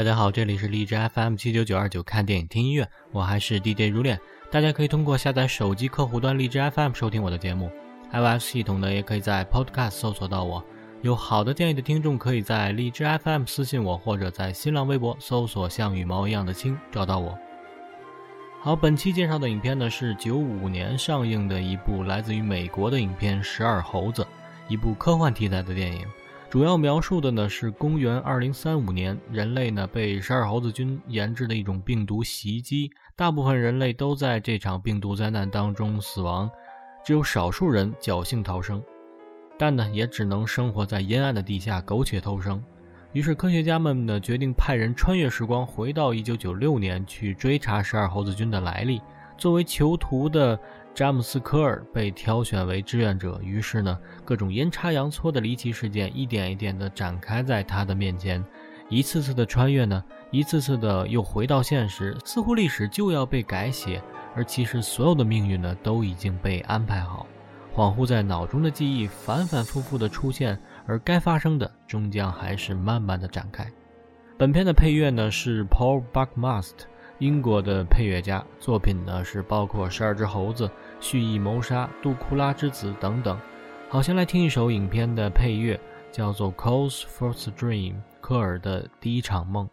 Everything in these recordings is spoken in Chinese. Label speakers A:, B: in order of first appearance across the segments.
A: 大家好，这里是荔枝 FM 七九九二九，看电影听音乐，我还是 DJ 如恋。大家可以通过下载手机客户端荔枝 FM 收听我的节目，iOS 系统呢也可以在 Podcast 搜索到我。有好的建议的听众，可以在荔枝 FM 私信我，或者在新浪微博搜索“像羽毛一样的青”找到我。好，本期介绍的影片呢是九五年上映的一部来自于美国的影片《十二猴子》，一部科幻题材的电影。主要描述的呢是公元二零三五年，人类呢被十二猴子军研制的一种病毒袭击，大部分人类都在这场病毒灾难当中死亡，只有少数人侥幸逃生。但呢，也只能生活在阴暗的地下，苟且偷生。于是，科学家们呢决定派人穿越时光，回到1996年去追查十二猴子军的来历。作为囚徒的詹姆斯·科尔被挑选为志愿者。于是呢，各种阴差阳错的离奇事件一点一点地展开在他的面前。一次次的穿越呢，一次次的又回到现实，似乎历史就要被改写，而其实所有的命运呢都已经被安排好。恍惚在脑中的记忆反反复复的出现，而该发生的终将还是慢慢的展开。本片的配乐呢是 Paul Buckmast，英国的配乐家。作品呢是包括《十二只猴子》《蓄意谋杀》《杜库拉之子》等等。好，先来听一首影片的配乐，叫做《Cole's First Dream》，科尔的第一场梦。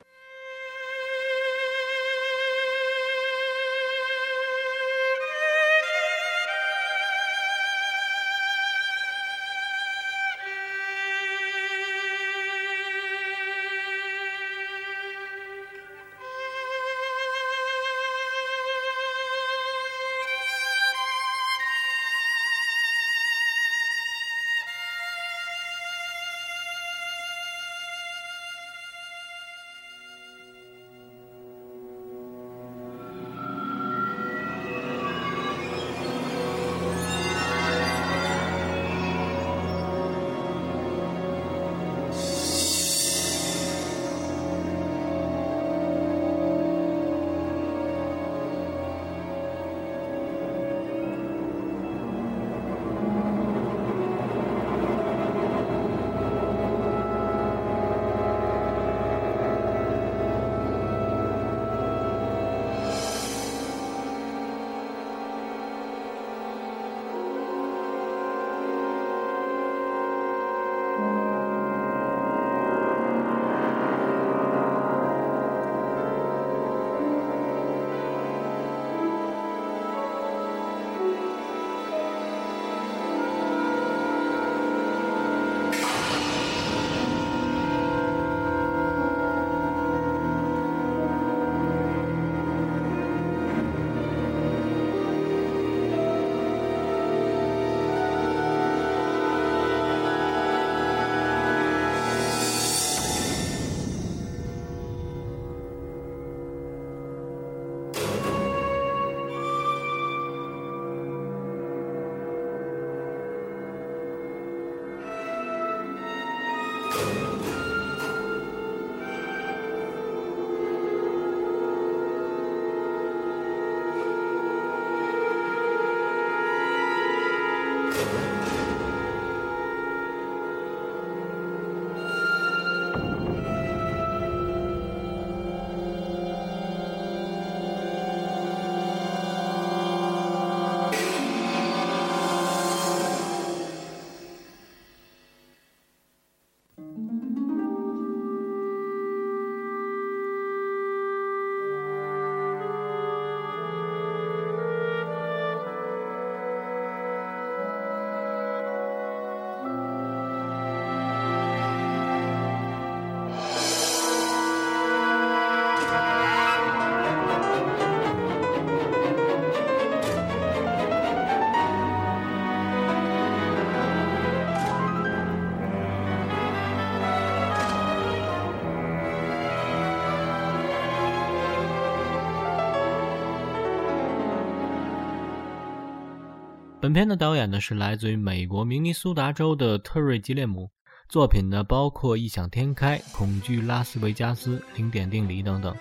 A: 本片的导演呢是来自于美国明尼苏达州的特瑞·吉列姆，作品呢包括《异想天开》《恐惧拉斯维加斯》《零点定理》等等。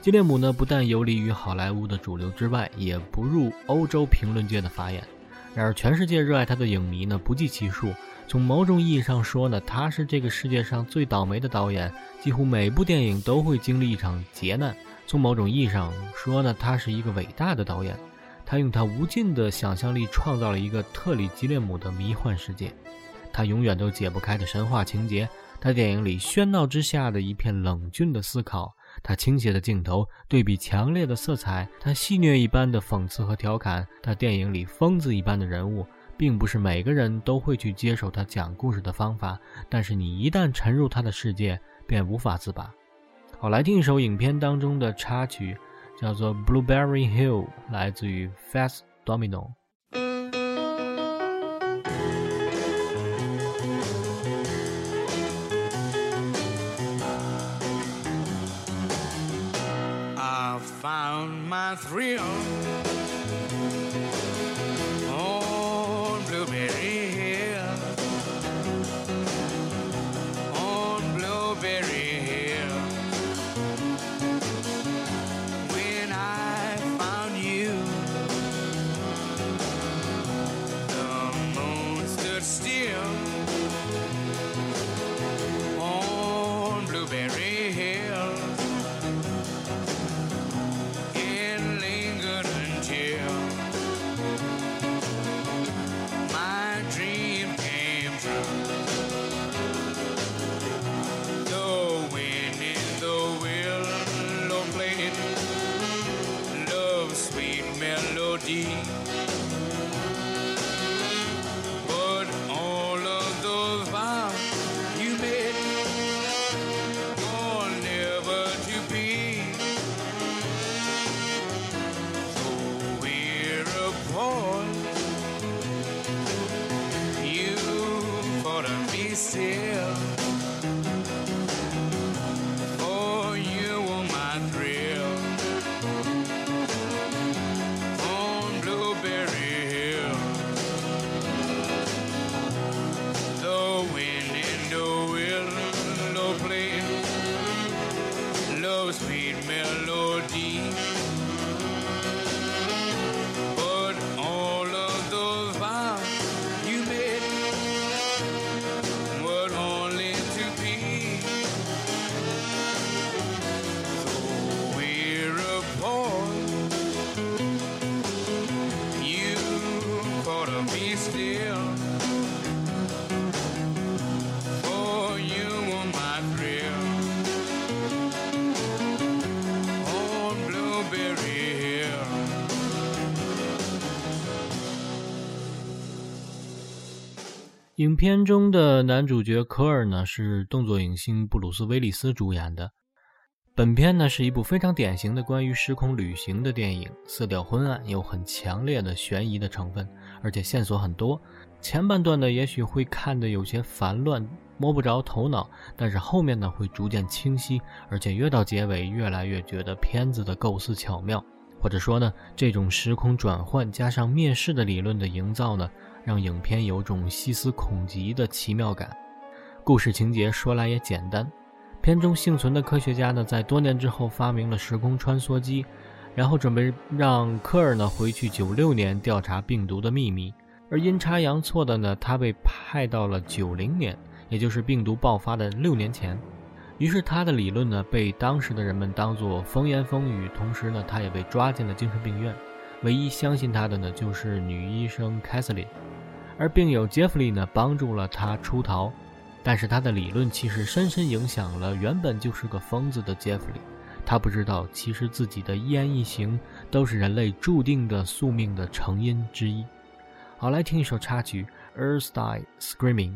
A: 吉列姆呢不但游离于好莱坞的主流之外，也不入欧洲评论界的法眼。然而，全世界热爱他的影迷呢不计其数，从某种意义上说呢，他是这个世界上最倒霉的导演，几乎每部电影都会经历一场劫难。从某种意义上说呢，他是一个伟大的导演，他用他无尽的想象力创造了一个特里吉列姆的迷幻世界，他永远都解不开的神话情节，他电影里喧闹之下的一片冷峻的思考，他倾斜的镜头对比强烈的色彩，他戏谑一般的讽刺和调侃，他电影里疯子一般的人物。并不是每个人都会去接受他讲故事的方法，但是你一旦沉入他的世界，便无法自拔。好，来听一首影片当中的插曲，叫做《Blueberry Hill》，来自于 Fast Domino。 myself 影片中的男主角科尔呢，是动作影星布鲁斯·威利斯主演的。本片呢是一部非常典型的关于时空旅行的电影，色调昏暗，有很强烈的悬疑的成分，而且线索很多。前半段呢，也许会看得有些烦乱，摸不着头脑，但是后面呢会逐渐清晰，而且越到结尾，越来越觉得片子的构思巧妙，或者说呢，这种时空转换加上灭世的理论的营造呢。让影片有种细思恐极的奇妙感。故事情节说来也简单，片中幸存的科学家呢，在多年之后发明了时空穿梭机，然后准备让科尔呢回去九六年调查病毒的秘密。而阴差阳错的呢，他被派到了九零年，也就是病毒爆发的六年前。于是他的理论呢，被当时的人们当作风言风语，同时呢，他也被抓进了精神病院。唯一相信他的呢，就是女医生凯瑟琳。而病友杰弗里呢，帮助了他出逃，但是他的理论其实深深影响了原本就是个疯子的杰弗里。他不知道，其实自己的一言一行都是人类注定的宿命的成因之一。好，来听一首插曲《Earth Die Screaming》。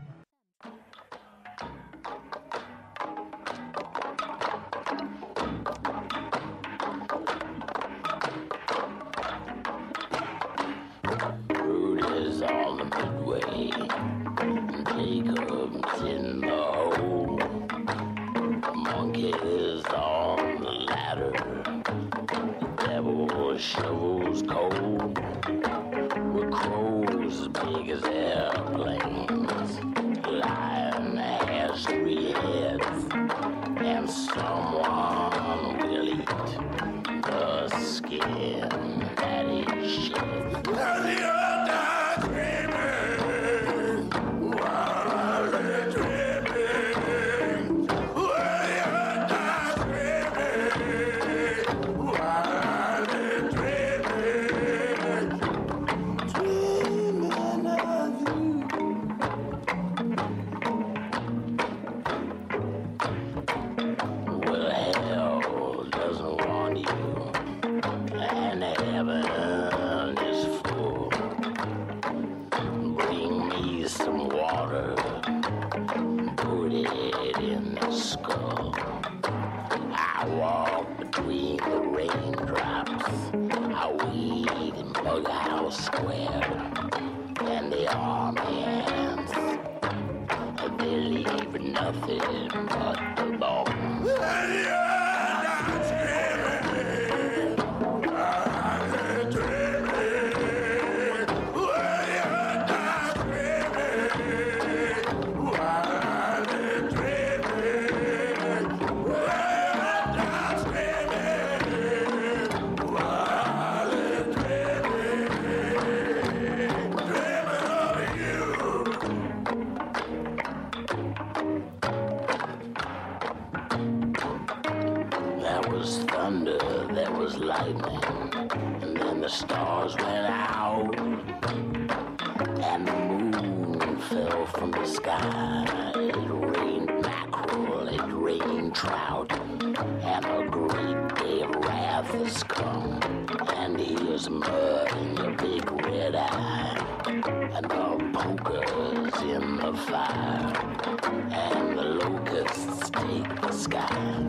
B: The poker's in the fire, and the locusts take the sky.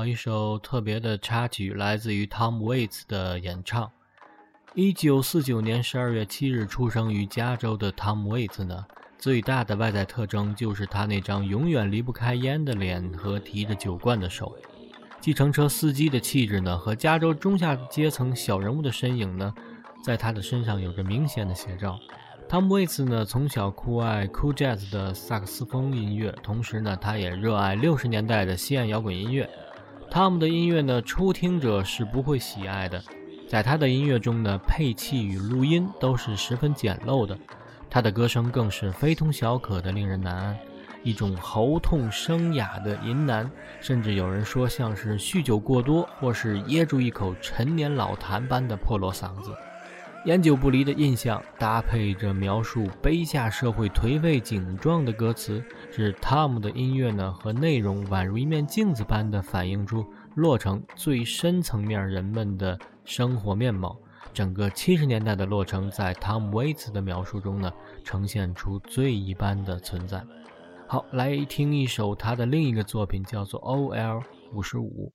A: 好，一首特别的插曲来自于 Tom Waits 的演唱。一九四九年十二月七日出生于加州的 Tom Waits 呢，最大的外在特征就是他那张永远离不开烟的脸和提着酒罐的手。计程车司机的气质呢，和加州中下阶层小人物的身影呢，在他的身上有着明显的写照。Tom Waits 呢，从小酷爱 Cool Jazz 的萨克斯风音乐，同时呢，他也热爱六十年代的西岸摇滚音乐。汤姆的音乐呢，初听者是不会喜爱的。在他的音乐中呢，配器与录音都是十分简陋的，他的歌声更是非同小可的令人难安，一种喉痛声哑的银喃，甚至有人说像是酗酒过多或是噎住一口陈年老痰般的破锣嗓子。烟酒不离的印象，搭配着描述卑下社会颓废景状的歌词，使 Tom 的音乐呢和内容宛如一面镜子般的反映出洛城最深层面人们的生活面貌。整个七十年代的洛城，在 Tom Waits 的描述中呢，呈现出最一般的存在。好，来听一首他的另一个作品，叫做 O.L. 五十五。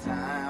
C: Time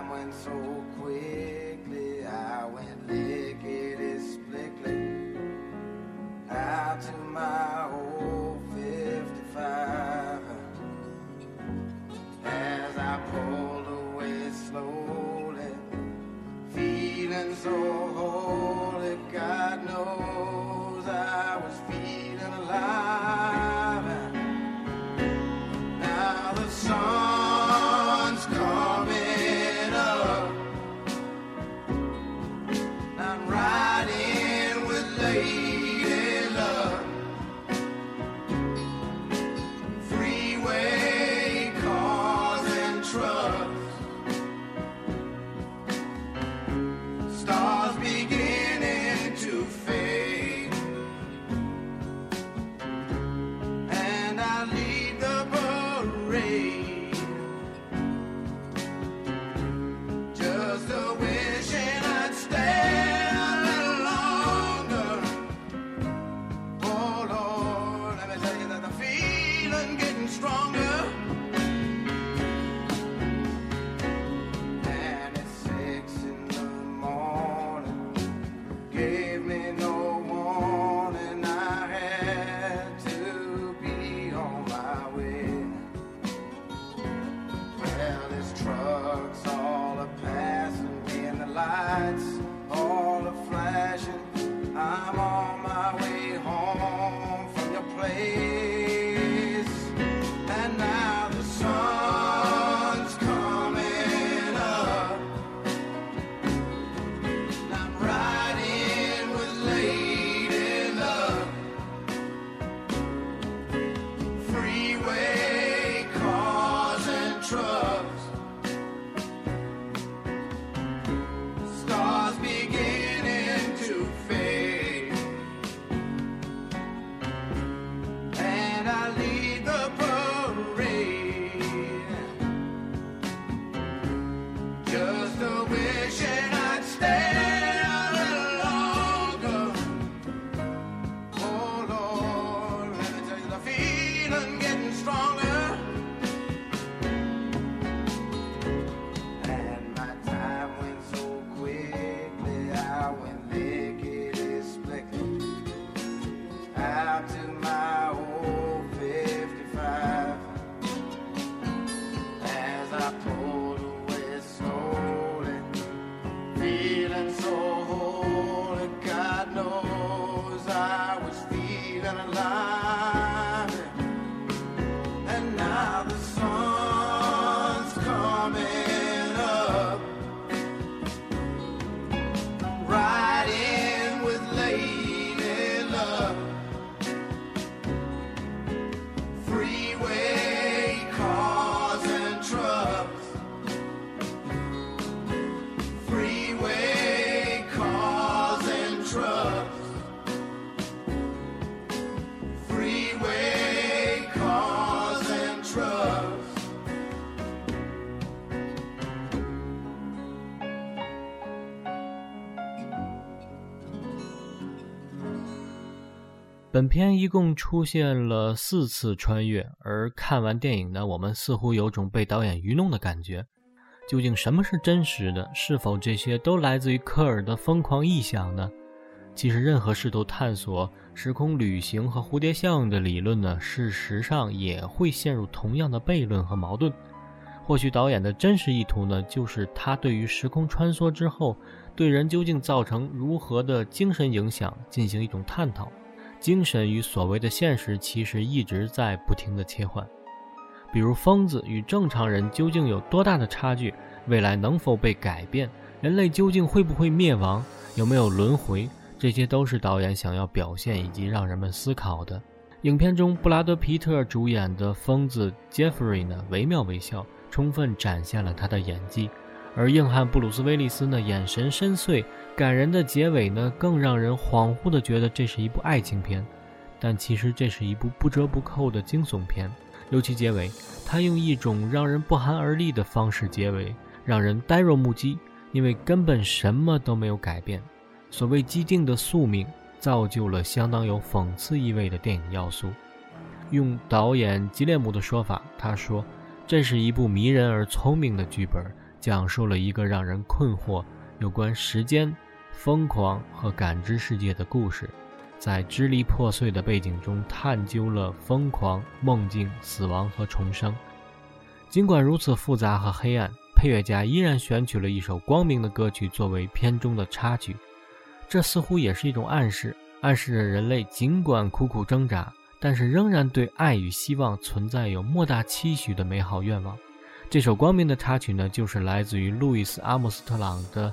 A: 本片一共出现了四次穿越，而看完电影呢，我们似乎有种被导演愚弄的感觉。究竟什么是真实的？是否这些都来自于科尔的疯狂臆想呢？其实，任何试图探索时空旅行和蝴蝶效应的理论呢，事实上也会陷入同样的悖论和矛盾。或许导演的真实意图呢，就是他对于时空穿梭之后对人究竟造成如何的精神影响进行一种探讨。精神与所谓的现实其实一直在不停的切换。比如疯子与正常人究竟有多大的差距？未来能否被改变？人类究竟会不会灭亡？有没有轮回？这些都是导演想要表现以及让人们思考的。影片中，布拉德·皮特主演的疯子 Jeffrey 呢，惟妙惟肖，充分展现了他的演技；而硬汉布鲁斯·威利斯呢，眼神深邃，感人的结尾呢，更让人恍惚的觉得这是一部爱情片，但其实这是一部不折不扣的惊悚片。尤其结尾，他用一种让人不寒而栗的方式结尾，让人呆若木鸡，因为根本什么都没有改变。所谓既定的宿命，造就了相当有讽刺意味的电影要素。用导演吉列姆的说法，他说：“这是一部迷人而聪明的剧本，讲述了一个让人困惑有关时间、疯狂和感知世界的故事，在支离破碎的背景中探究了疯狂、梦境、死亡和重生。尽管如此复杂和黑暗，配乐家依然选取了一首光明的歌曲作为片中的插曲。这似乎也是一种暗示，暗示着人类尽管苦苦挣扎，但是仍然对爱与希望存在有莫大期许的美好愿望。这首光明的插曲呢，就是来自于路易斯·阿姆斯特朗的《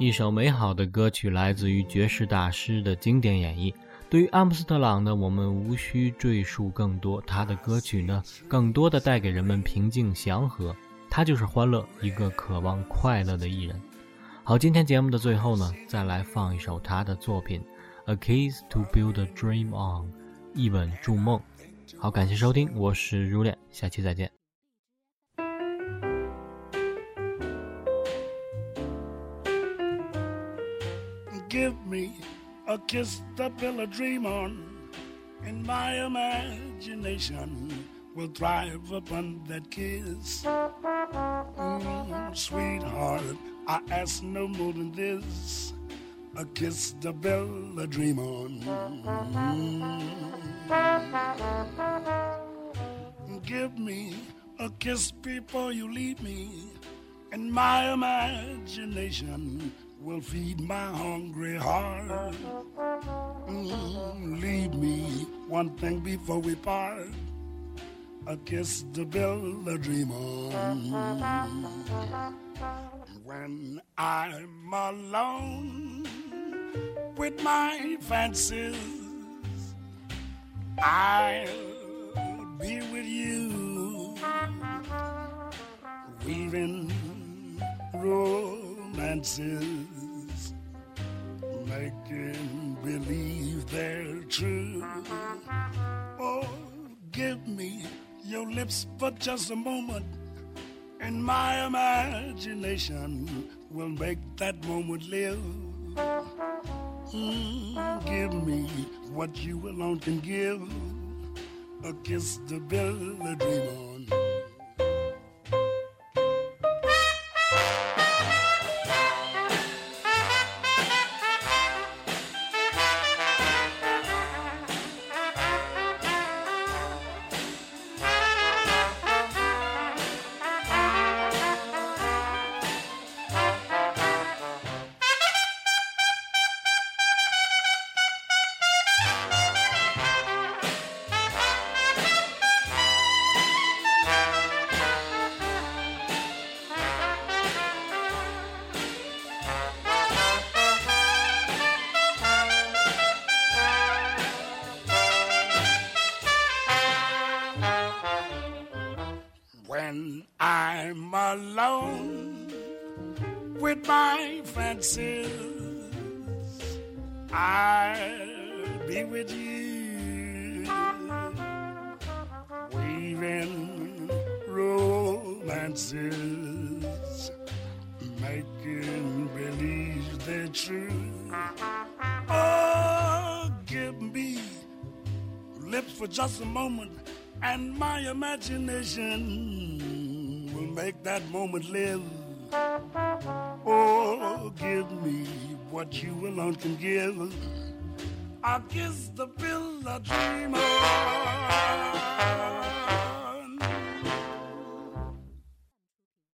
A: 一首美好的歌曲来自于爵士大师的经典演绎。对于阿姆斯特朗呢，我们无需赘述更多，他的歌曲呢，更多的带给人们平静祥和。他就是欢乐，一个渴望快乐的艺人。好，今天节目的最后呢，再来放一首他的作品《A Kiss to Build a Dream On》，一吻筑梦。好，感谢收听，我是如恋，下期再见。
D: Give me a kiss to build a dream on, and my imagination will thrive upon that kiss. Mm, sweetheart, I ask no more than this a kiss to build a dream on. Mm. Give me a kiss before you leave me, and my imagination will feed my hungry heart. Mm, leave me one thing before we part. A kiss to build a dream on. When I'm alone with my fancies, I'll be with you, weaving romances, making believe they're true. Oh, give me your lips for just a moment, and my imagination will make that moment live. Mm, give me what you alone can give, a kiss to build a dream on. When I'm alone with my fancies, I'll be with you, weaving romances, making believe they're true. Oh, give me lips for just a moment, and my imagination will make that moment live. Oh, give me what you alone can give. I'll kiss the pill I dream of.